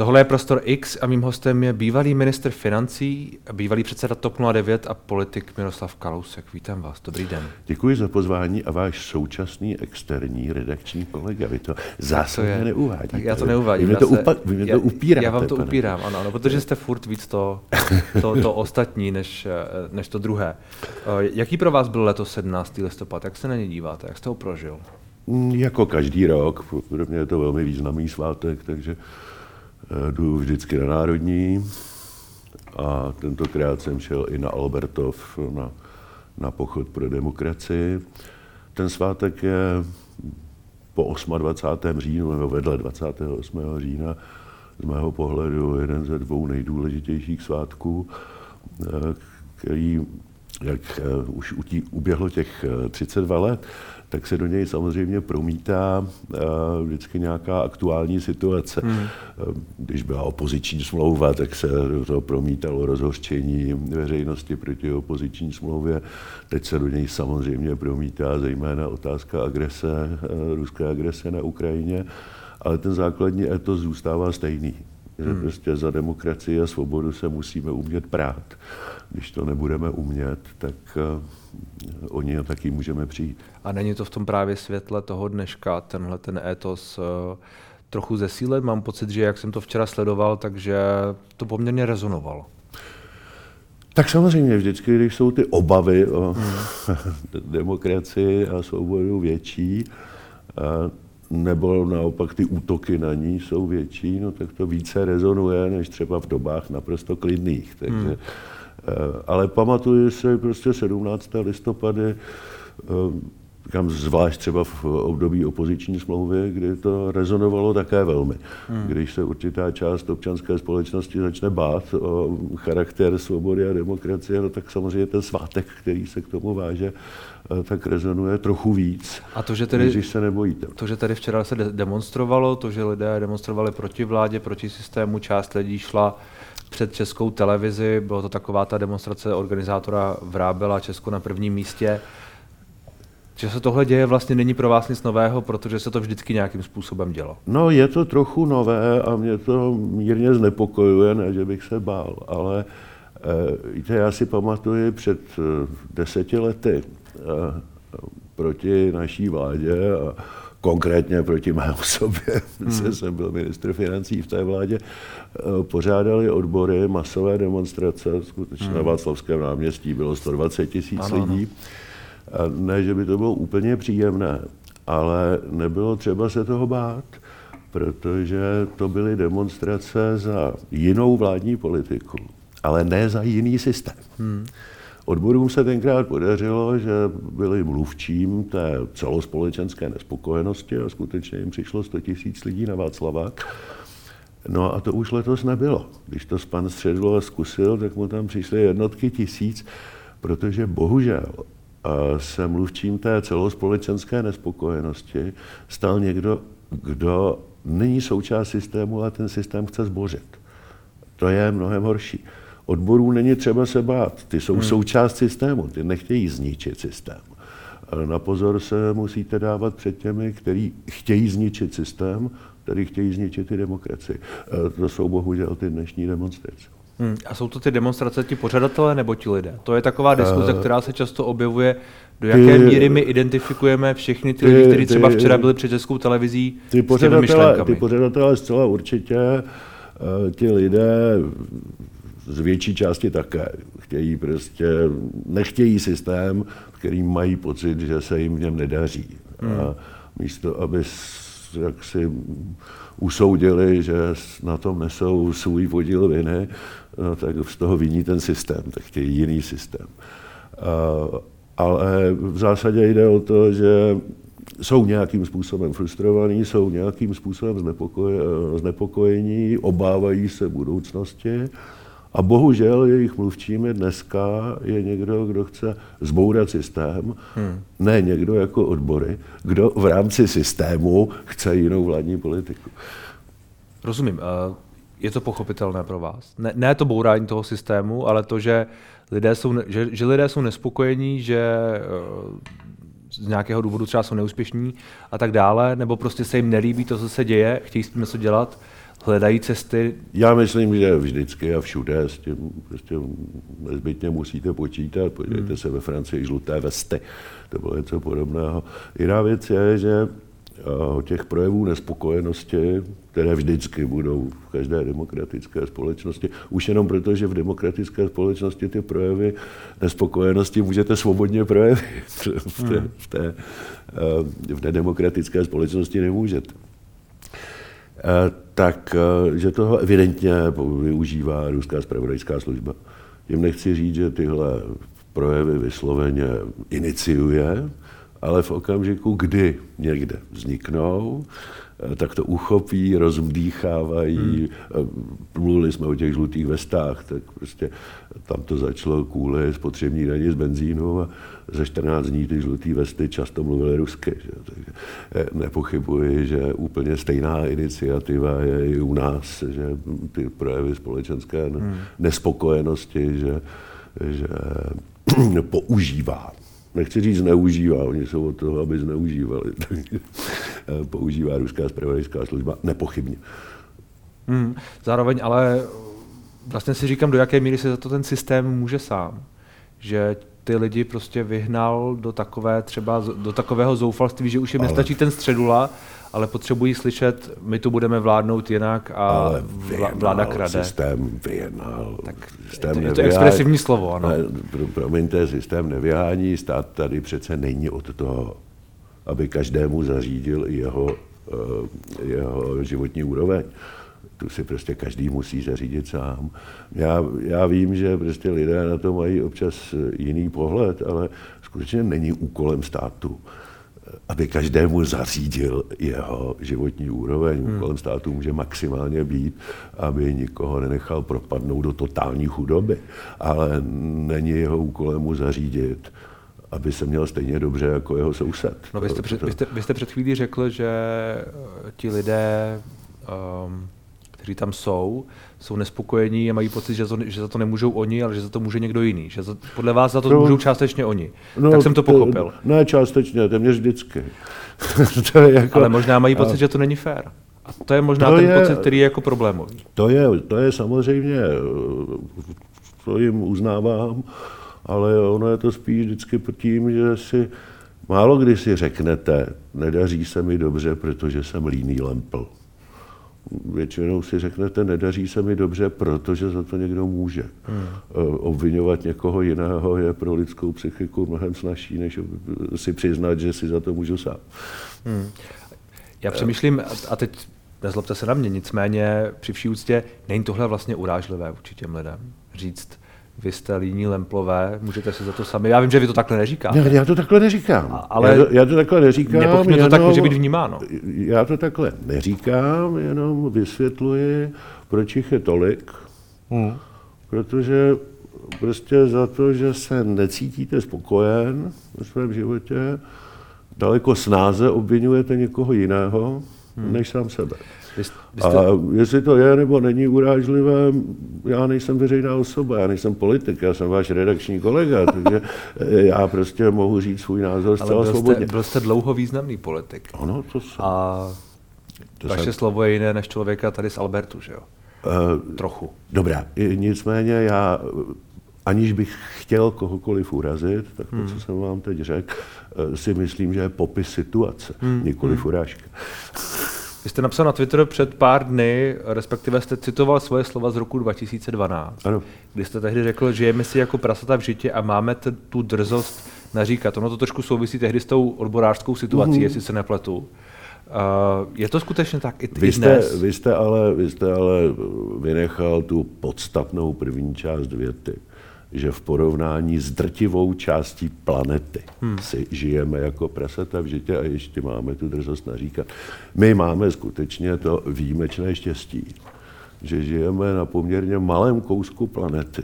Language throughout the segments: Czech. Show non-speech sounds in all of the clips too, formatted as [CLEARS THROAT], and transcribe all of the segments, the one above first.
Tohle je Prostor X a mým hostem je bývalý minister financí, bývalý předseda TOP 09 a politik Miroslav Kalousek. Vítám vás, dobrý den. Děkuji za pozvání a váš současný externí redakční kolega. Vy to zásadně neuvádíte. Tak já to neuvádím. Vy mě to, upa- vy mě já, to upíráte. Já vám to pane. upírám, ano, ano, protože jste furt víc to, to, to ostatní, než, než to druhé. Jaký pro vás byl letos 17. listopad? Jak se na ně díváte? Jak jste ho prožil? Jako každý rok, pro mě je to velmi významný svátek, takže jdu vždycky na Národní a tentokrát jsem šel i na Albertov na, na pochod pro demokracii. Ten svátek je po 28. říjnu, nebo vedle 28. října, z mého pohledu jeden ze dvou nejdůležitějších svátků, který, jak už uběhlo těch 32 let, tak se do něj samozřejmě promítá vždycky nějaká aktuální situace. Hmm. Když byla opoziční smlouva, tak se to promítalo rozhořčení veřejnosti proti opoziční smlouvě. Teď se do něj samozřejmě promítá zejména otázka agrese, ruské agrese na Ukrajině, ale ten základní etos zůstává stejný. Že hmm. prostě za demokracii a svobodu se musíme umět prát. Když to nebudeme umět, tak uh, o ně taky můžeme přijít. A není to v tom právě světle toho dneška, tenhle ten étos uh, trochu zesílen? Mám pocit, že jak jsem to včera sledoval, takže to poměrně rezonovalo. Tak samozřejmě vždycky, když jsou ty obavy o hmm. [LAUGHS] demokracii a svobodu větší, uh, nebo naopak ty útoky na ní jsou větší, no tak to více rezonuje, než třeba v dobách naprosto klidných. Takže, hmm. Ale pamatuju si prostě 17. listopady, říkám, zvlášť třeba v období opoziční smlouvy, kdy to rezonovalo také velmi. Hmm. Když se určitá část občanské společnosti začne bát o charakter svobody a demokracie, no tak samozřejmě ten svátek, který se k tomu váže, tak rezonuje trochu víc, a to, že tedy, když se nebojíte. To, že tady včera se demonstrovalo, to, že lidé demonstrovali proti vládě, proti systému, část lidí šla před českou televizi, bylo to taková ta demonstrace organizátora Vrábela Česko na prvním místě. Že se tohle děje vlastně není pro vás nic nového, protože se to vždycky nějakým způsobem dělo. No je to trochu nové a mě to mírně znepokojuje, ne, že bych se bál, ale víte, já si pamatuju před deseti lety proti naší vládě a konkrétně proti mé [LAUGHS] osobě, hmm. jsem byl ministr financí v té vládě, pořádali odbory masové demonstrace, skutečně hmm. na Václavském náměstí bylo 120 tisíc lidí. A ne, že by to bylo úplně příjemné, ale nebylo třeba se toho bát, protože to byly demonstrace za jinou vládní politiku, ale ne za jiný systém. Hmm. Odborům se tenkrát podařilo, že byli mluvčím té celospolečenské nespokojenosti a skutečně jim přišlo 100 tisíc lidí na Václavák. No a to už letos nebylo. Když to pan Středlo zkusil, tak mu tam přišly jednotky tisíc, protože bohužel se mluvčím té celospolečenské nespokojenosti stal někdo, kdo není součást systému a ten systém chce zbořit. To je mnohem horší. Odborů není třeba se bát, ty jsou hmm. součást systému, ty nechtějí zničit systém. Na pozor se musíte dávat před těmi, kteří chtějí zničit systém, kteří chtějí zničit i demokracii. To jsou bohužel ty dnešní demonstrace. Hmm. A jsou to ty demonstrace ti pořadatelé nebo ti lidé? To je taková diskuze, která se často objevuje. Do jaké ty, míry my identifikujeme všechny ty, ty lidi, kteří třeba včera byli před českou televizí ty pořadatelé, ty pořadatelé zcela určitě, ti lidé z větší části také. Chtějí prostě, nechtějí systém, který mají pocit, že se jim v něm nedaří. Hmm. A místo, aby jak si usoudili, že na tom nesou svůj podíl viny, no, tak z toho viní ten systém, tak chtějí jiný systém. A, ale v zásadě jde o to, že jsou nějakým způsobem frustrovaní, jsou nějakým způsobem znepokojení, obávají se budoucnosti a bohužel jejich mluvčím je dneska je někdo, kdo chce zbourat systém, hmm. ne někdo jako odbory, kdo v rámci systému chce jinou vládní politiku. Rozumím. Je to pochopitelné pro vás? Ne, ne to bourání toho systému, ale to, že lidé jsou, že, že lidé jsou nespokojení, že eh, z nějakého důvodu třeba jsou neúspěšní a tak dále, nebo prostě se jim nelíbí to, co se děje, chtějí s tím něco dělat, hledají cesty? Já myslím, že vždycky a všude s tím prostě nezbytně musíte počítat. Podívejte hmm. se ve Francii žluté vesty, to bylo něco podobného. Jiná věc je, že o těch projevů nespokojenosti, které vždycky budou v každé demokratické společnosti, už jenom proto, že v demokratické společnosti ty projevy nespokojenosti můžete svobodně projevit. [LAUGHS] V té, v té, v té demokratické společnosti nemůžete. Tak, že toho evidentně využívá ruská spravodajská služba. Tím nechci říct, že tyhle projevy vysloveně iniciuje, ale v okamžiku, kdy někde vzniknou, eh, tak to uchopí, rozmdýchávají. Hmm. Eh, mluvili jsme o těch žlutých vestách, tak prostě tam to začalo kvůli spotřební daní z benzínu a za 14 dní ty žluté vesty často mluvily rusky. Že? Takže eh, nepochybuji, že úplně stejná iniciativa je i u nás, že ty projevy společenské hmm. nespokojenosti, že, že [CLEARS THROAT] používá nechci říct zneužívá, oni jsou od toho, aby zneužívali. [LAUGHS] Používá ruská spravodajská služba nepochybně. Hmm, zároveň ale vlastně si říkám, do jaké míry se za to ten systém může sám. Že ty lidi prostě vyhnal do takové třeba do takového zoufalství, že už jim ale... nestačí ten středula, ale potřebují slyšet, my tu budeme vládnout jinak a ale vyjednal, vláda krade. Systém vyjednal. Tak systém je to expresivní slovo, ano. Ne, promiňte, systém nevyhání, stát tady přece není od toho, aby každému zařídil jeho, eh, jeho životní úroveň tu si prostě každý musí zařídit sám. Já, já vím, že prostě lidé na to mají občas jiný pohled, ale skutečně není úkolem státu aby každému zařídil jeho životní úroveň. Hmm. Úkolem státu může maximálně být, aby nikoho nenechal propadnout do totální chudoby, ale není jeho úkolem mu zařídit, aby se měl stejně dobře jako jeho soused. No, vy, jste před, vy, jste, vy jste před chvílí řekl, že eh, ti lidé um, kteří tam jsou, jsou nespokojení a mají pocit, že, to, že za to nemůžou oni, ale že za to může někdo jiný. Že za, podle vás za to no, můžou částečně oni. No, tak jsem to pochopil. Ne, částečně, téměř vždycky. [LAUGHS] to je jako, ale možná mají pocit, a, že to není fér. A to je možná to ten je, pocit, který je jako problémový. To je, to je samozřejmě, to jim uznávám, ale ono je to spíš vždycky tím, že si málo kdy si řeknete, nedaří se mi dobře, protože jsem líný lempl většinou si řeknete, nedaří se mi dobře, protože za to někdo může. Hmm. Eh, obvinovat někoho jiného je pro lidskou psychiku mnohem snažší, než si přiznat, že si za to můžu sám. Hmm. Já přemýšlím, a teď nezlobte se na mě, nicméně při vší úctě není tohle vlastně urážlivé vůči těm lidem. Říct, vy jste líní lemplové, můžete si za to sami. Já vím, že vy to takhle neříkáte. Ne, já to takhle neříkám. Ale já to, já to takhle neříkám. Nepochybně to tak může být vnímáno. Já to takhle neříkám, jenom vysvětluji, proč jich je tolik. Hmm. Protože prostě za to, že se necítíte spokojen ve svém životě, daleko snáze obvinujete někoho jiného, hmm. než sám sebe. Vy jste... A jestli to je nebo není urážlivé, já nejsem veřejná osoba, já nejsem politik, já jsem váš redakční kolega, [LAUGHS] takže já prostě mohu říct svůj názor zcela Ale byl svobodně. Jste, byl jste dlouho významný politik. Ano, to jsem. A to vaše jsem... slovo je jiné než člověka tady z Albertu, že jo? Uh, Trochu. Dobrá, nicméně já aniž bych chtěl kohokoliv urazit, tak to, hmm. co jsem vám teď řekl, eh, si myslím, že je popis situace, hmm. nikoli hmm. urážka. Vy jste napsal na Twitter před pár dny, respektive jste citoval svoje slova z roku 2012, ano. kdy jste tehdy řekl, že jeme si jako prasata v žitě a máme t- tu drzost naříkat. Ono to trošku souvisí tehdy s tou odborářskou situací, mm. jestli se nepletu. Uh, je to skutečně tak i, vy i jste, dnes? Vy jste, ale, vy jste ale vynechal tu podstatnou první část věty že v porovnání s drtivou částí planety hmm. si žijeme jako prasata v žitě a ještě máme tu drzost naříkat. My máme skutečně to výjimečné štěstí, že žijeme na poměrně malém kousku planety,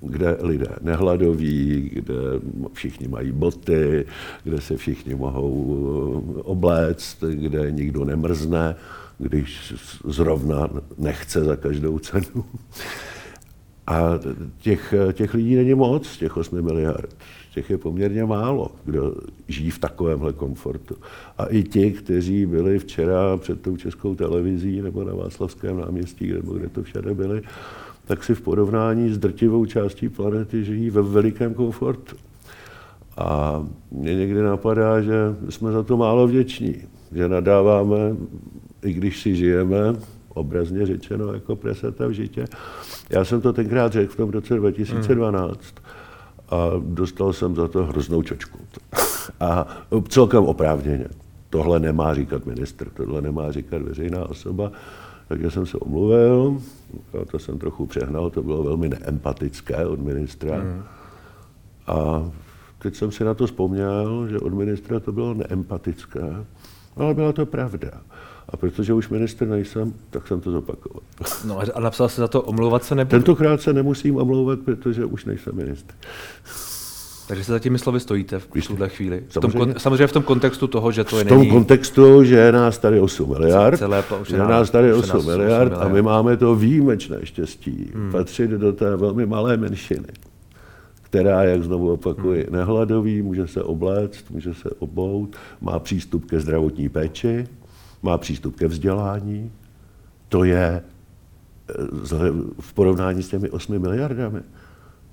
kde lidé nehladoví, kde všichni mají boty, kde se všichni mohou obléct, kde nikdo nemrzne, když zrovna nechce za každou cenu. A těch, těch lidí není moc, těch 8 miliard. Těch je poměrně málo, kdo žijí v takovémhle komfortu. A i ti, kteří byli včera před tou českou televizí nebo na Václavském náměstí, nebo kde to všade byli, tak si v porovnání s drtivou částí planety žijí ve velikém komfortu. A mě někdy napadá, že jsme za to málo vděční, že nadáváme, i když si žijeme, obrazně řečeno, jako presata v žitě. Já jsem to tenkrát řekl v tom roce 2012 a dostal jsem za to hroznou čočku. A celkem oprávněně. Tohle nemá říkat ministr, tohle nemá říkat veřejná osoba. Takže jsem se omluvil, to jsem trochu přehnal, to bylo velmi neempatické od ministra. Mm. A teď jsem si na to vzpomněl, že od ministra to bylo neempatické, ale byla to pravda. A protože už minister nejsem, tak jsem to zopakoval. No a napsal se za to omlouvat se nebudu? Tentokrát se nemusím omlouvat, protože už nejsem minister. Takže se za těmi slovy stojíte v tuhle chvíli. V tom, samozřejmě, samozřejmě v tom kontextu toho, že to je V tom není... kontextu, že je nás tady 8 miliard, celé, že je nás tady 8 nás miliard, 8 miliard a my máme to výjimečné štěstí hmm. patřit do té velmi malé menšiny, která, jak znovu opakuji, hmm. nehladový, může se obléct, může se obout, má přístup ke zdravotní péči, má přístup ke vzdělání. To je eh, v porovnání s těmi 8 miliardami.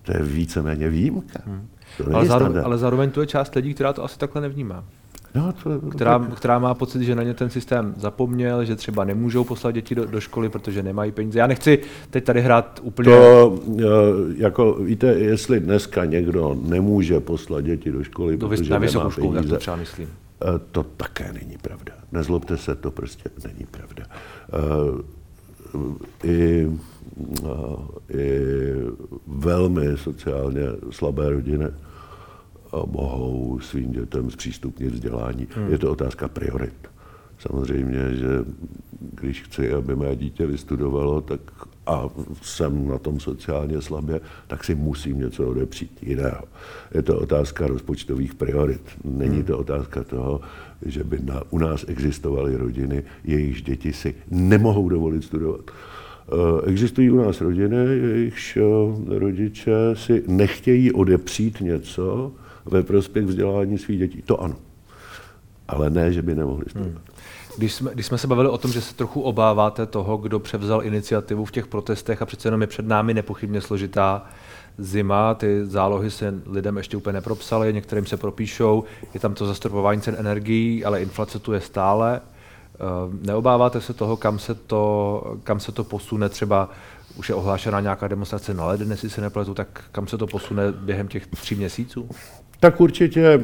To je víceméně výjimka. Hmm. ale, zároveň, ale zároveň to je část lidí, která to asi takhle nevnímá. No, to, která, která má pocit, že na ně ten systém zapomněl, že třeba nemůžou poslat děti do, do školy, protože nemají peníze. Já nechci teď tady hrát úplně... To, eh, jako, víte, jestli dneska někdo nemůže poslat děti do školy, do protože na vysokou školu, peníze, to třeba myslím. Eh, to také není pravda. Nezlobte se, to prostě není pravda. Eh, I, i velmi sociálně slabé rodiny mohou svým dětem zpřístupnit vzdělání. Hmm. Je to otázka priorit. Samozřejmě, že když chci, aby mé dítě vystudovalo, tak a jsem na tom sociálně slabě, tak si musím něco odepřít jiného. Je to otázka rozpočtových priorit. Není to otázka toho, že by na, u nás existovaly rodiny, jejichž děti si nemohou dovolit studovat. Eh, existují u nás rodiny, jejichž eh, rodiče si nechtějí odepřít něco, ve prospěch vzdělání svých dětí. To ano. Ale ne, že by nemohli studovat. Hmm. Když jsme, když jsme se bavili o tom, že se trochu obáváte toho, kdo převzal iniciativu v těch protestech a přece jenom je před námi nepochybně složitá zima, ty zálohy se lidem ještě úplně nepropsaly, některým se propíšou, je tam to zastropování cen energií, ale inflace tu je stále. Eh, neobáváte se toho, kam se to, kam se to posune třeba už je ohlášena nějaká demonstrace na leden, jestli se nepletu, tak kam se to posune během těch tří měsíců? Tak určitě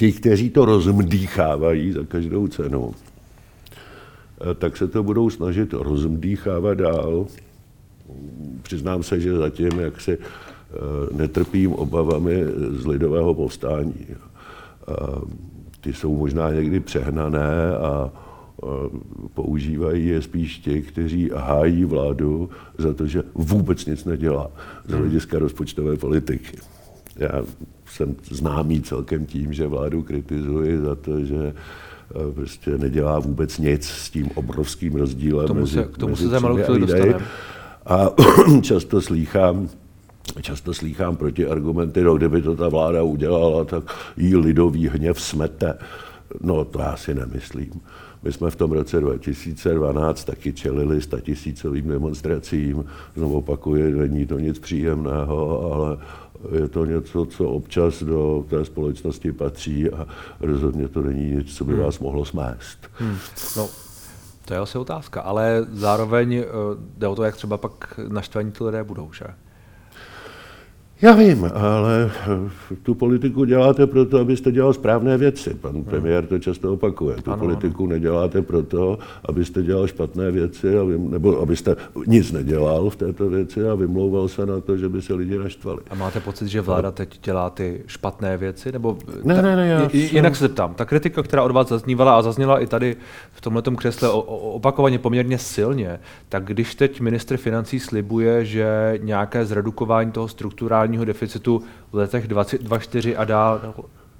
ti, kteří to rozmdýchávají za každou cenu, eh, tak se to budou snažit rozmdýchávat dál. Přiznám se, že zatím jak si eh, netrpím obavami z lidového povstání. Ty jsou možná někdy přehnané a používají je spíš ti, kteří hájí vládu za to, že vůbec nic nedělá z hlediska rozpočtové politiky. Já jsem známý celkem tím, že vládu kritizuji za to, že eh, prostě nedělá vůbec nic s tím obrovským rozdílem k tomu se, mezi, k tomu mezi se za malou chvíli dostaneme. A [CLEARS THROAT] často slýchám, často slýchám proti argumenty, no kdyby to ta vláda udělala, tak jí lidový hněv smete. No to já si nemyslím. My jsme v tom roce 2012 taky čelili statisícovým demonstracím. Znovu opakuju, není to nic příjemného, ale je to něco, co občas do té společnosti patří a rozhodně to není nic, co by hmm. vás mohlo smést. Hmm. No, to je asi otázka, ale zároveň eh, jde o to, jak třeba pak naštvaní ty lidé budou, že? Já vím, ale eh, tu politiku děláte proto, abyste dělal správné věci. Pan hmm. premiér to často opakuje. Tu ano, politiku ano. neděláte proto, abyste dělal špatné věci, nebo abyste nic nedělal v této věci a vymlouval se na to, že by se lidi naštvali. A máte pocit, že vláda teď dělá ty špatné věci? Nebo ne, ta, ne, ne, já Jinak se zeptám. Ta kritika, která od vás zaznívala a zazněla i tady v tomto křesle opakovaně poměrně silně, tak když teď ministr financí slibuje, že nějaké zredukování toho strukturálního deficitu v letech 2024 a dál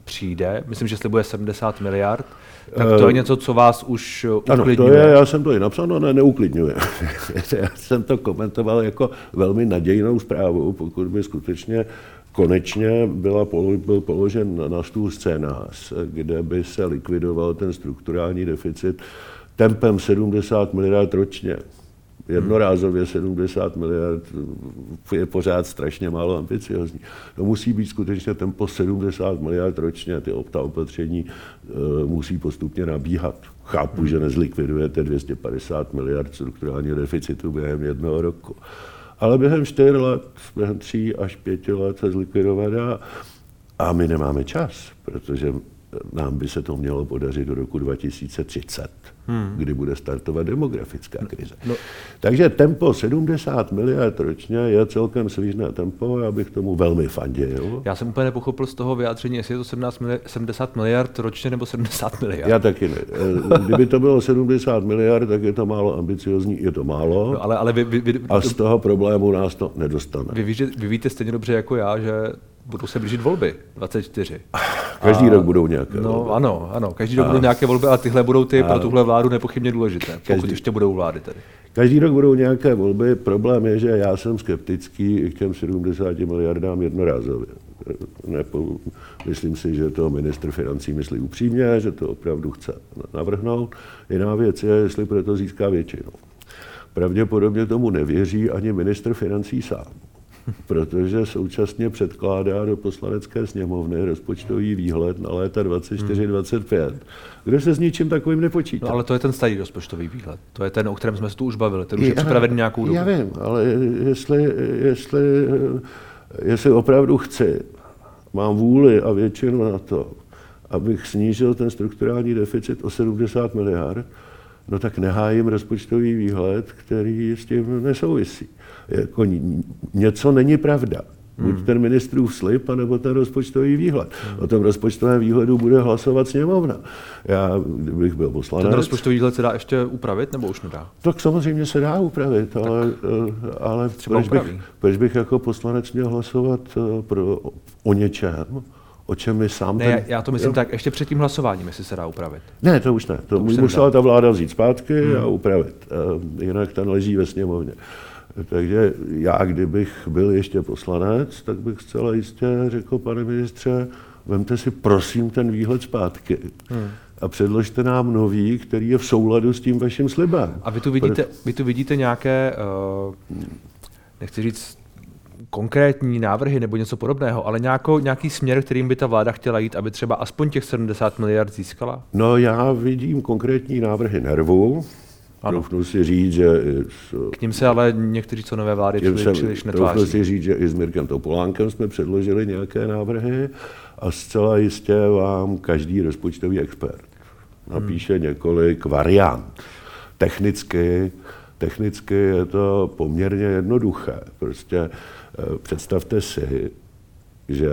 přijde, myslím, že slibuje 70 miliard, tak to je něco, co vás už uklidňuje. Ano, to je, já jsem to i napsal, no ne, neuklidňuje. [LAUGHS] já jsem to komentoval jako velmi nadějnou zprávu, pokud by skutečně konečně byla, byl položen na stůl scénář, kde by se likvidoval ten strukturální deficit tempem 70 miliard ročně. Jednorázově 70 miliard je pořád strašně málo ambiciozní. To musí být skutečně tempo 70 miliard ročně, ty ta opatření uh, musí postupně nabíhat. Chápu, že nezlikvidujete 250 miliard strukturálního deficitu během jednoho roku. Ale během čtyř let, během tří až pěti let se zlikvidovat. A my nemáme čas, protože nám by se to mělo podařit do roku 2030, hmm. kdy bude startovat demografická krize. No. Takže tempo 70 miliard ročně je celkem svížné tempo, já bych tomu velmi fandil. Já jsem úplně nepochopil z toho vyjádření, jestli je to 17 miliard, 70 miliard ročně nebo 70 miliard. Já taky ne. Eh, kdyby to bylo 70 miliard, tak je to málo ambiciozní, je to málo. No, ale, ale vy, vy, vy, a z toho problému nás to nedostane. Vy, vy, vy víte stejně dobře jako já, že budou se blížit volby 24. [LAUGHS] Každý a, rok budou nějaké No volby. ano, ano, každý rok a, budou nějaké volby, ale tyhle budou ty a, pro tuhle vládu nepochybně důležité, pokud každý, ještě budou vlády tedy. Každý rok budou nějaké volby, problém je, že já jsem skeptický i k těm 70 miliardám jednorázově. Nepo, myslím si, že to ministr financí myslí upřímně, že to opravdu chce navrhnout. Jiná věc je, jestli proto získá většinu. Pravděpodobně tomu nevěří ani ministr financí sám protože současně předkládá do poslanecké sněmovny rozpočtový výhled na léta 24-25, hmm. kde se s ničím takovým nepočítá. No, ale to je ten starý rozpočtový výhled. To je ten, o kterém jsme se tu už bavili. Ten už je připravený nějakou dobu. Já vím, ale jestli, jestli, jestli opravdu chci, mám vůli a většinu na to, abych snížil ten strukturální deficit o 70 miliard, no tak nehájím rozpočtový výhled, který s tím nesouvisí jako něco není pravda. Buď hmm. ten ministrův slib, anebo ten rozpočtový výhled. O tom rozpočtovém výhledu bude hlasovat sněmovna. Já, kdybych byl poslanec... Ten rozpočtový výhled se dá ještě upravit, nebo už nedá? Tak samozřejmě se dá upravit, ale, eh, ale proč, bych, proč bych jako poslanec měl hlasovat eh, pro, o něčem, o čem mi sám... Ne, ten, já to myslím jo? tak, ještě před tím hlasováním, jestli se dá upravit. Ne, to už ne. To, to už musela ta vláda vzít zpátky hmm. a upravit. Uh, jinak ten leží ve sněmovně. Takže já, kdybych byl ještě poslanec, tak bych zcela jistě řekl, pane ministře, vemte si prosím ten výhled zpátky. Hmm a předložte nám nový, který je v souladu s tím vaším slibem. A vy tu vidíte, vy tu vidíte nějaké, uh, nechci říct konkrétní návrhy nebo něco podobného, ale nějakou, nějaký směr, kterým by ta vláda chtěla jít, aby třeba aspoň těch 70 miliard získala? No já vidím konkrétní návrhy nervu, ano. si říct, že... S, K ním se ale někteří členové vlády příliš, jsem, příliš netváří. si říct, že i s Mirkem Topolánkem jsme předložili nějaké návrhy a zcela jistě vám každý rozpočtový expert napíše hmm. několik variant. Technicky, technicky je to poměrně jednoduché. Prostě eh, představte si, že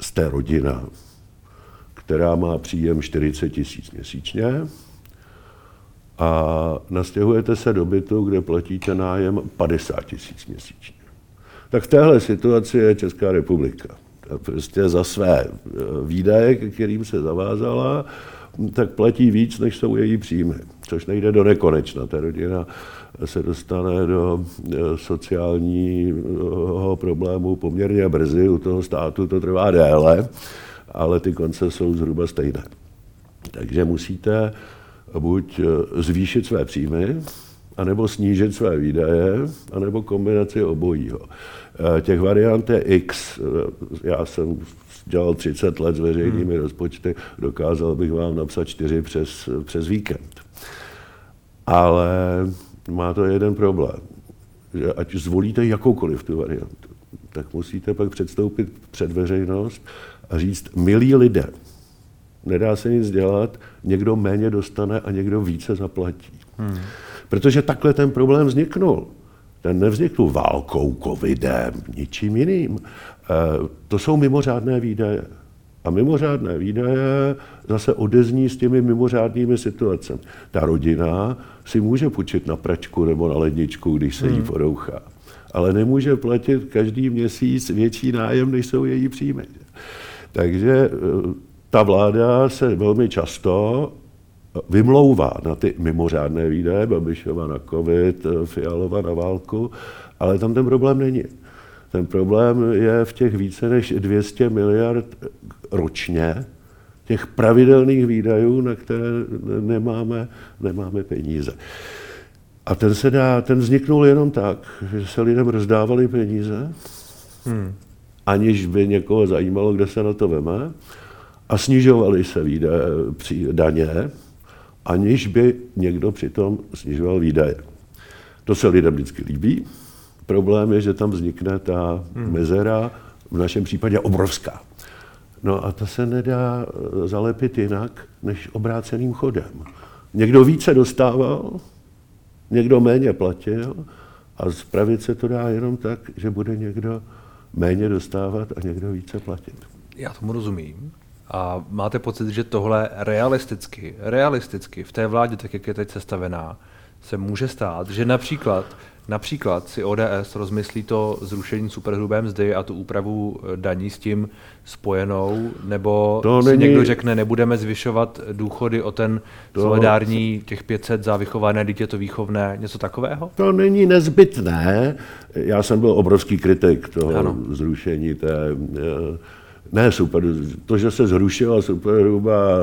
jste rodina, která má příjem 40 tisíc měsíčně, a nastěhujete se do bytu, kde platíte nájem 50 tisíc měsíčně. Tak v téhle situaci je Česká republika. Prostě za své e, výdaje, kterým se zavázala, tak platí víc, než jsou její příjmy, což nejde do nekonečna. Ta rodina se dostane do e, sociálního problému poměrně brzy, u toho státu to trvá déle, ale ty konce jsou zhruba stejné. Takže musíte buď eh, zvýšit své příjmy, anebo snížit své výdaje, anebo kombinaci obojího. Eh, těch variant je X. Eh, já jsem dělal 30 let s veřejnými hmm. rozpočty, dokázal bych vám napsat 4 přes, přes víkend. Ale má to jeden problém, že ať zvolíte jakoukoliv tu variantu, tak musíte pak předstoupit před veřejnost a říct, milí lidé, nedá se nic dělat, někdo méně dostane a někdo více zaplatí. Hmm. Protože takhle ten problém vzniknul. Ten nevznikl válkou, covidem, ničím jiným. E, to jsou mimořádné výdaje. A mimořádné výdaje zase odezní s těmi mimořádnými situacemi. Ta rodina si může půjčit na pračku nebo na ledničku, když se hmm. jí porouchá. Ale nemůže platit každý měsíc větší nájem, než jsou její příjmy. Takže ta vláda se velmi často vymlouvá na ty mimořádné výdaje, Babišova na covid, Fialova na válku, ale tam ten problém není. Ten problém je v těch více než 200 miliard ročně, těch pravidelných výdajů, na které nemáme, nemáme peníze. A ten se dá, ten vzniknul jenom tak, že se lidem rozdávali peníze, hmm. aniž by někoho zajímalo, kde se na to veme, a snižovaly se výdaje, daně, aniž by někdo přitom snižoval výdaje. To se lidem vždycky líbí. Problém je, že tam vznikne ta hmm. mezera, v našem případě obrovská. No a to se nedá eh, zalepit jinak, než obráceným chodem. Někdo více dostával, někdo méně platil a zpravit se to dá jenom tak, že bude někdo méně dostávat a někdo více platit. Já tomu rozumím. A máte pocit, že tohle realisticky, realisticky v té vládě, tak jak je teď sestavená, se může stát, že například, například si ODS rozmyslí to zrušení superhrubé mzdy a tu úpravu eh, daní s tím spojenou, nebo to si není... někdo řekne, nebudeme zvyšovat důchody o ten to... solidární těch 500 za vychované dítě to výchovné, něco takového? To není nezbytné. Já jsem byl obrovský kritik toho ano. zrušení té eh, ne, super, to, že se zrušila superhruba...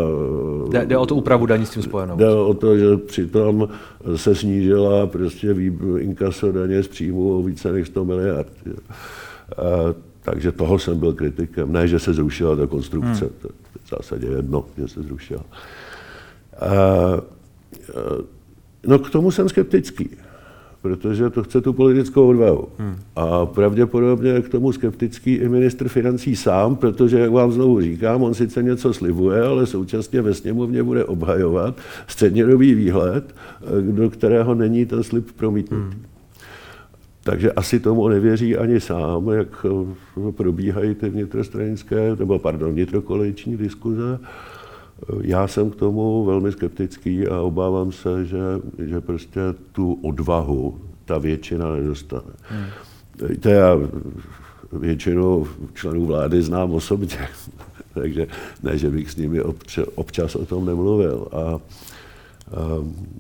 Jde, jde o tu úpravu daní s tím spojenou. Jde o to, že přitom se snížila prostě inkaso daně z příjmu o více než 100 miliard. A, takže toho jsem byl kritikem. Ne, že se zrušila ta konstrukce, hmm. to je v zásadě jedno, že se zrušila. A, a, no k tomu jsem skeptický protože to chce tu politickou odvahu. Hmm. A pravděpodobně je k tomu skeptický i ministr financí sám, protože, jak vám znovu říkám, on sice něco slibuje, ale současně ve sněmovně bude obhajovat střednědobý výhled, do kterého není ten slib promítnutý. Hmm. Takže asi tomu nevěří ani sám, jak probíhají ty vnitrostranické, nebo pardon, vnitrokoaliční diskuze. Já jsem k tomu velmi skeptický a obávám se, že, že prostě tu odvahu ta většina nedostane. Hmm. Víte, já většinu členů vlády znám osobně, [LAUGHS] takže ne, že bych s nimi občas, občas o tom nemluvil. A, a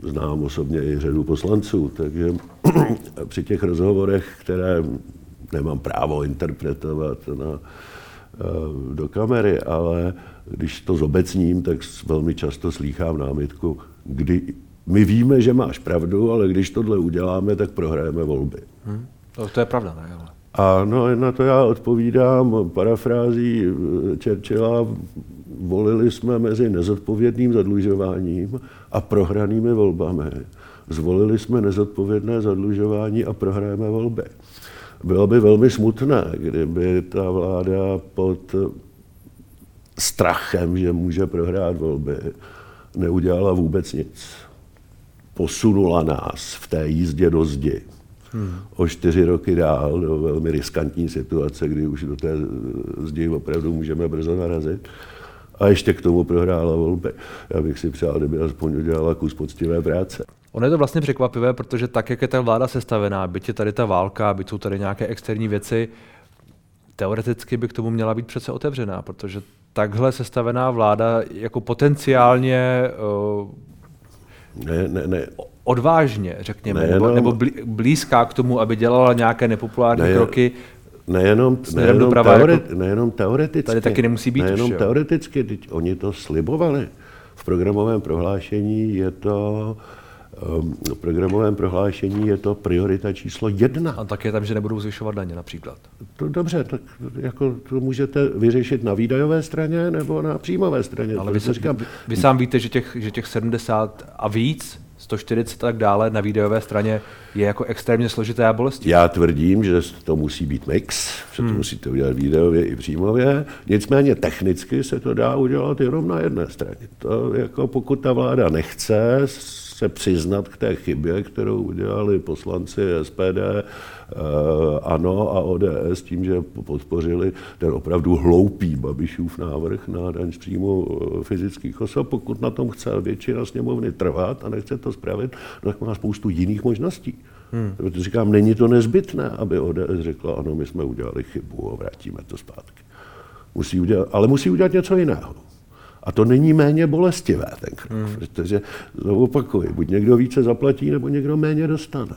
znám osobně i řadu poslanců, takže [CLEARS THROAT] při těch rozhovorech, které nemám právo interpretovat na, do kamery, ale když to zobecním, tak velmi často slýchám námitku, kdy my víme, že máš pravdu, ale když tohle uděláme, tak prohrajeme volby. Hmm. To, to je pravda, ne? Ale... A no, na to já odpovídám parafrází Churchilla, volili jsme mezi nezodpovědným zadlužováním a prohranými volbami. Zvolili jsme nezodpovědné zadlužování a prohrajeme volby. Bylo by velmi smutné, kdyby ta vláda pod strachem, že může prohrát volby, neudělala vůbec nic. Posunula nás v té jízdě do zdi. Hmm. O čtyři roky dál do velmi riskantní situace, kdy už do té zdi opravdu můžeme brzo narazit. A ještě k tomu prohrála volby. Já bych si přál, kdyby aspoň udělala kus poctivé práce. Ono je to vlastně překvapivé, protože tak, jak je ta vláda sestavená, byť je tady ta válka, byť jsou tady nějaké externí věci, teoreticky by k tomu měla být přece otevřená, protože takhle sestavená vláda jako potenciálně ne, ne, ne. odvážně, řekněme, ne, nebo, nebo blízká k tomu, aby dělala nějaké nepopulární ne, kroky, Nejenom, nejenom, teore, jako, nejenom teoreticky. Tady taky nemusí být Nejenom už, teoreticky, teď oni to slibovali. V programovém prohlášení je to v programovém prohlášení je to priorita číslo jedna. A tak je tam, že nebudou zvyšovat daně například. To dobře, tak jako to můžete vyřešit na výdajové straně nebo na příjmové straně. Ale vy, se, říkám, vy sám víte, že těch, že těch 70 a víc 140 a tak dále na výdajové straně je jako extrémně složité a bolestivé. Já tvrdím, že to musí být mix, že to hmm. musíte udělat výdajově i příjmově. Nicméně technicky se to dá udělat jenom na jedné straně. To jako pokud ta vláda nechce se přiznat k té chybě, kterou udělali poslanci SPD, eh, ANO a ODS tím, že podpořili ten opravdu hloupý Babišův návrh na daň z příjmu eh, fyzických osob. Pokud na tom chce většina sněmovny trvat a nechce to spravit, tak má spoustu jiných možností. Hmm. Říkám, není to nezbytné, aby ODS řekla, ano, my jsme udělali chybu a vrátíme to zpátky. Musí udělat, ale musí udělat něco jiného. A to není méně bolestivé tenkrát, hmm. protože, znovu opakuji, buď někdo více zaplatí, nebo někdo méně dostane.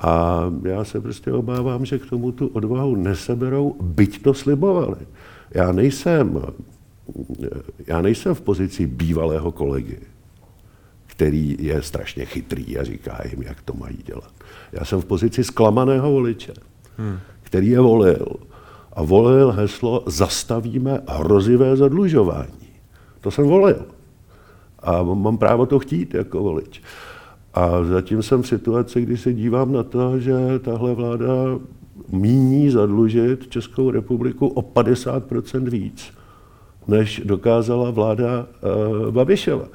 A já se prostě obávám, že k tomu tu odvahu neseberou, byť to slibovali. Já nejsem, já nejsem v pozici bývalého kolegy, který je strašně chytrý a říká jim, jak to mají dělat. Já jsem v pozici zklamaného voliče, hmm. který je volil a volil heslo zastavíme hrozivé zadlužování. To jsem volil. A mám právo to chtít jako volič. A zatím jsem v situaci, kdy se dívám na to, že tahle vláda míní zadlužit Českou republiku o 50% víc, než dokázala vláda uh, Babišova.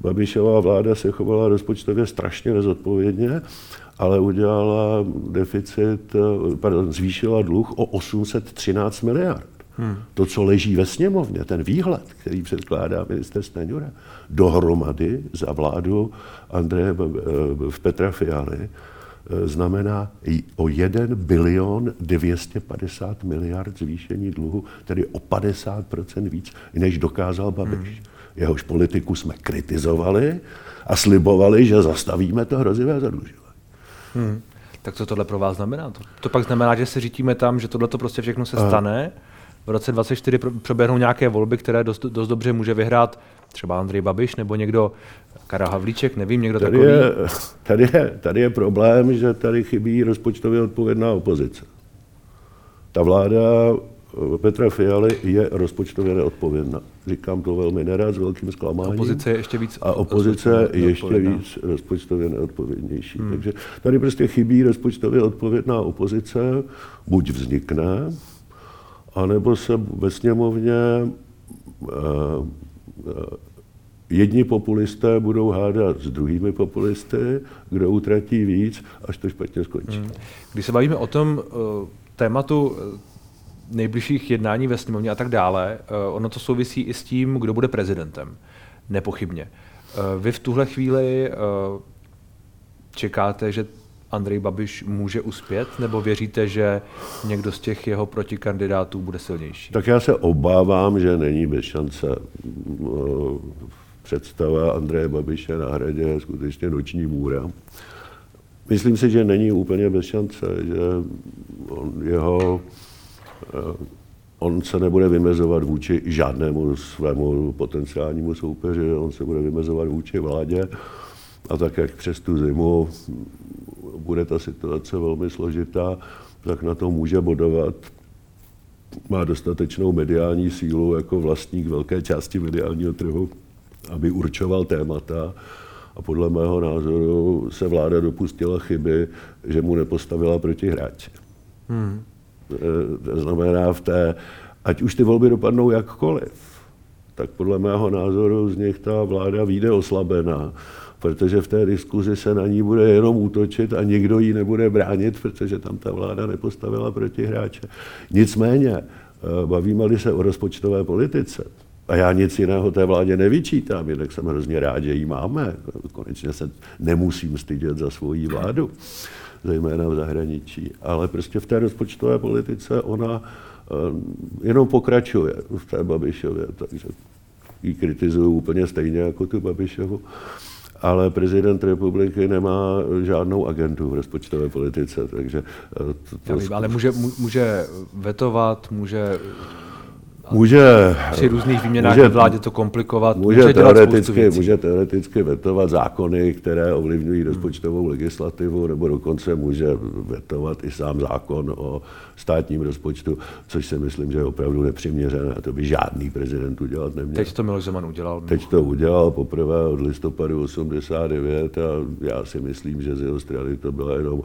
Babišová vláda se chovala rozpočtově strašně nezodpovědně, ale udělala deficit, eh, pardon, zvýšila dluh o 813 miliard. Hmm. To, co leží ve sněmovně, ten výhled, který předkládá minister Stanjura, dohromady za vládu Andreje v Petra Fialy, eh, znamená o 1 bilion 250 miliard zvýšení dluhu, tedy o 50% víc, než dokázal Babiš. Hmm. Jehož politiku jsme kritizovali a slibovali, že zastavíme to hrozivé zadlužování. Hmm. Tak co tohle pro vás znamená? To, to pak znamená, že se řítíme tam, že tohle to prostě všechno se stane, v roce 2024 proběhnou nějaké volby, které dost, dost dobře může vyhrát třeba Andrej Babiš nebo někdo, Karel Havlíček, nevím, někdo tady takový. Je, tady, je, tady je problém, že tady chybí rozpočtově odpovědná opozice. Ta vláda Petra Fialy je rozpočtově neodpovědná. Říkám to velmi nerad, s velkým zklamáním. Opozice je ještě víc A opozice je ještě víc rozpočtově neodpovědnější. Hmm. Takže tady prostě chybí rozpočtově odpovědná opozice, buď vznikne, anebo se ve sněmovně uh, uh, jedni populisté budou hádat s druhými populisty, kdo utratí víc, až to špatně skončí. Hmm. Když se bavíme o tom uh, tématu nejbližších jednání ve sněmovně a tak dále, ono to souvisí i s tím, kdo bude prezidentem. Nepochybně. Vy v tuhle chvíli čekáte, že Andrej Babiš může uspět, nebo věříte, že někdo z těch jeho protikandidátů bude silnější? Tak já se obávám, že není bez šance. Představa Andreje Babiše na hradě je skutečně noční můra. Myslím si, že není úplně bez šance, že on, jeho, on se nebude vymezovat vůči žádnému svému potenciálnímu soupeři, on se bude vymezovat vůči vládě a tak, jak přes tu zimu bude ta situace velmi složitá, tak na to může bodovat. Má dostatečnou mediální sílu jako vlastník velké části mediálního trhu, aby určoval témata. A podle mého názoru se vláda dopustila chyby, že mu nepostavila proti hráči. Hmm. To znamená v té, ať už ty volby dopadnou jakkoliv, tak podle mého názoru z nich ta vláda vyjde oslabená protože v té diskuzi se na ní bude jenom útočit a nikdo ji nebude bránit, protože tam ta vláda nepostavila proti hráče. Nicméně, eh, bavíme-li se o rozpočtové politice, a já nic jiného té vládě nevyčítám, jinak jsem hrozně rád, že ji máme. Konečně se nemusím stydět za svoji vládu, zejména v zahraničí. Ale prostě v té rozpočtové politice ona eh, jenom pokračuje v té Babišově, takže ji kritizuju úplně stejně jako tu Babišovu ale prezident republiky nemá žádnou agentu v rozpočtové politice, takže... Eh, to, to... vím, ale může, může vetovat, může Může, při různých výměnách může, vládě to komplikovat. Může, může, teoreticky, může teoreticky vetovat zákony, které ovlivňují rozpočtovou legislativu, nebo dokonce může vetovat i sám zákon o státním rozpočtu, což si myslím, že je opravdu nepřiměřené. To by žádný prezident udělat neměl. Teď to Miloš Zeman udělal. Teď to udělal poprvé od listopadu 89 a já si myslím, že z jeho strany to byla jenom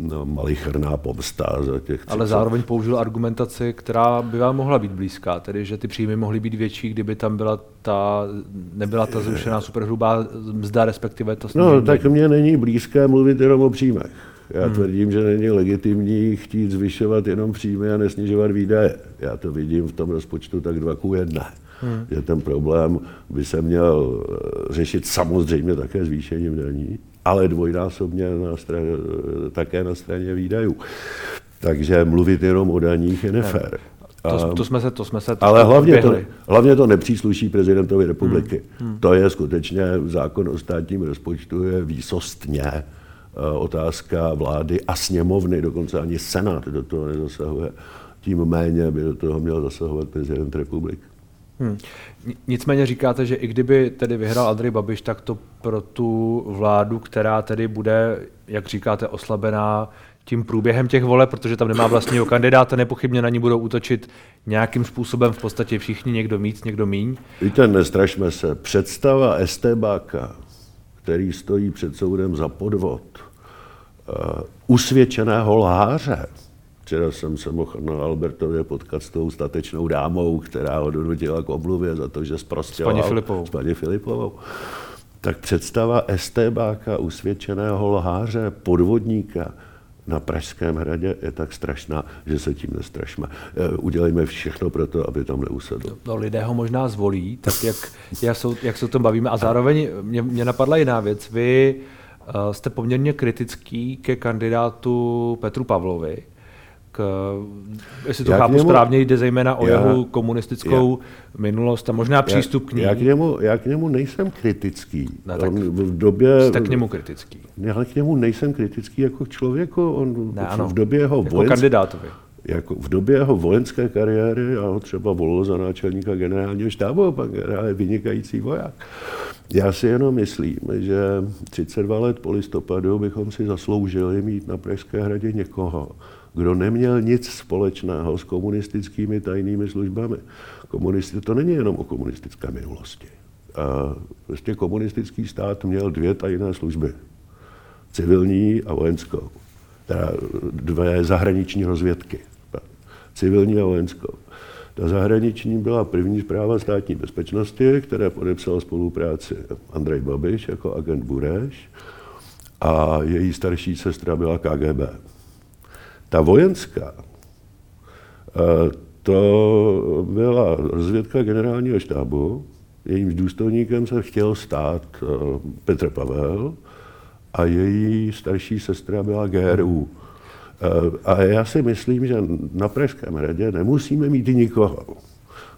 no, malichrná pomsta za těch 30. Ale zároveň použil argumentaci, která by vám mohla být blízká, tedy že ty příjmy mohly být větší, kdyby tam byla ta, nebyla ta zrušená superhrubá mzda, respektive to No, tak mně není blízké mluvit jenom o příjmech. Já hmm. tvrdím, že není legitimní chtít zvyšovat jenom příjmy a nesnižovat výdaje. Já to vidím v tom rozpočtu tak dva ku jedné. Hmm. Že ten problém by se měl eh, řešit samozřejmě také zvýšením daní, ale dvojnásobně na straně, také na straně výdajů. Takže mluvit jenom o daních je nefér. To, to jsme se, to jsme se Ale hlavně to, hlavně to nepřísluší prezidentovi republiky. Hmm. Hmm. To je skutečně zákon o státním rozpočtu je výsostně uh, otázka vlády a sněmovny, dokonce ani senát do toho nezasahuje. Tím méně by do toho měl zasahovat prezident republiky. Hmm. Nicméně říkáte, že i kdyby tedy vyhrál Andrej Babiš, tak to pro tu vládu, která tedy bude, jak říkáte, oslabená tím průběhem těch voleb, protože tam nemá vlastního kandidáta, nepochybně na ní budou útočit nějakým způsobem v podstatě všichni, někdo víc, někdo míň. Víte, nestrašme se. Představa Estebáka, který stojí před soudem za podvod, uh, usvědčeného lháře, Včera jsem se mohl na Albertově potkat s tou statečnou dámou, která ho donutila k omluvě za to, že zprostěla. S paní Filipovou. S paní Filipovou. Tak představa estébáka, usvědčeného lháře, podvodníka, na Pražském hradě je tak strašná, že se tím nestrašme. Eh, udělejme všechno pro to, aby tam neusedl. No, lidé ho možná zvolí, tak jak, jak, jsou, jak se o tom bavíme. A zároveň mě, mě napadla jiná věc. Vy uh, jste poměrně kritický ke kandidátu Petru Pavlovi k, jestli to já chápu němu, správně, jde zejména o já, jeho komunistickou já, minulost a možná přístup k ní. Já k, němu, já k němu nejsem kritický. No, tak v době, jste k němu kritický. Já k němu nejsem kritický jako k člověku. On ne, ano, v době jeho jako vojensk, kandidátovi. Jako v době jeho vojenské kariéry, já ho třeba volil za náčelníka generálního štábu, pan generál je vynikající voják. Já si jenom myslím, že 32 let po listopadu bychom si zasloužili mít na Pražské hradě někoho, kdo neměl nic společného s komunistickými tajnými službami. Komunisti, to není jenom o komunistické minulosti. A prostě komunistický stát měl dvě tajné služby. Civilní a vojenskou. Teda dvě zahraniční rozvědky. Civilní a vojenskou. Ta zahraniční byla první zpráva státní bezpečnosti, které podepsal spolupráci Andrej Babiš jako agent Bureš a její starší sestra byla KGB. Ta vojenská, eh, to byla rozvědka generálního štábu, jejím důstojníkem se chtěl stát eh, Petr Pavel a její starší sestra byla GRU. Eh, a já si myslím, že na Pražském hradě nemusíme mít nikoho,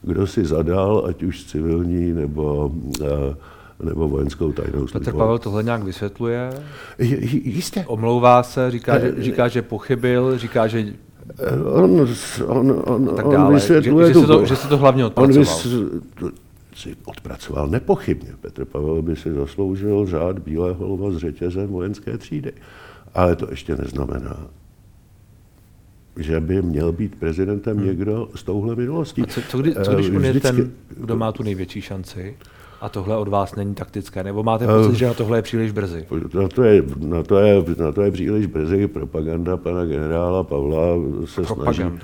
kdo si zadal, ať už civilní nebo nebo vojenskou tajnou službou. Petr Pavel tohle nějak vysvětluje? Jistě. Omlouvá se, říká, že, říká, že pochybil, říká, že On, on, on, tak dále. on vysvětluje... Že, že, si to, že si to hlavně odpracoval. On vys, si odpracoval nepochybně. Petr Pavel by si zasloužil řád Bílého lva s řetězem vojenské třídy. Ale to ještě neznamená, že by měl být prezidentem hmm. někdo s touhle minulostí. A co, co, kdy, co když on je ten, kdo má tu největší šanci? A tohle od vás není taktické? Nebo máte pocit, uh, že na tohle je příliš brzy? Na to je, na to je, na to je příliš brzy. Propaganda pana generála Pavla se propaganda. snaží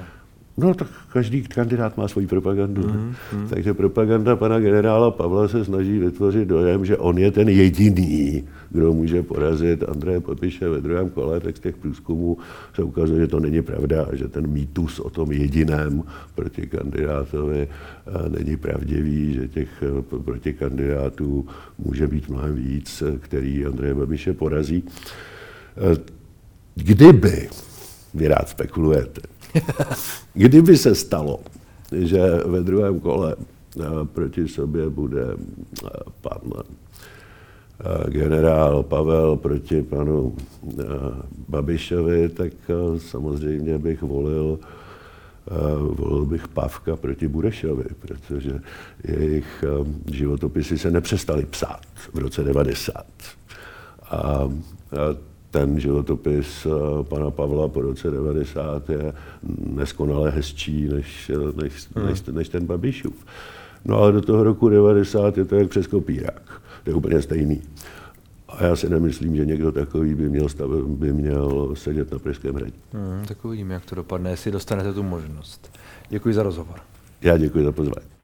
No tak každý kandidát má svoji propagandu. Mm, mm. Takže propaganda pana generála Pavla se snaží vytvořit dojem, že on je ten jediný, kdo může porazit Andreje Babiše ve druhém kole, tak z těch průzkumů se ukazuje, že to není pravda a že ten mýtus o tom jediném proti kandidátovi eh, není pravdivý, že těch eh, proti kandidátů může být mnohem víc, eh, který Andreje Babiše porazí. Kdyby, vy rád spekulujete, Kdyby se stalo, že ve druhém kole eh, proti sobě bude eh, pan eh, generál Pavel proti panu Babišovi, tak samozřejmě bych volil volil bych Pavka proti Burešovi, protože jejich životopisy se nepřestaly psát v roce 90. A ten životopis eh, pana Pavla po roce 90 je neskonale hezčí než, než, hmm. než, než ten Babišův. No ale do toho roku 90 je to jak přes kopírák. To je úplně stejný. A já si nemyslím, že někdo takový by měl, stav, by měl sedět na Pražském hradě. Hmm, tak uvidíme, jak to dopadne, jestli dostanete tu možnost. Děkuji za rozhovor. Já děkuji za pozvání.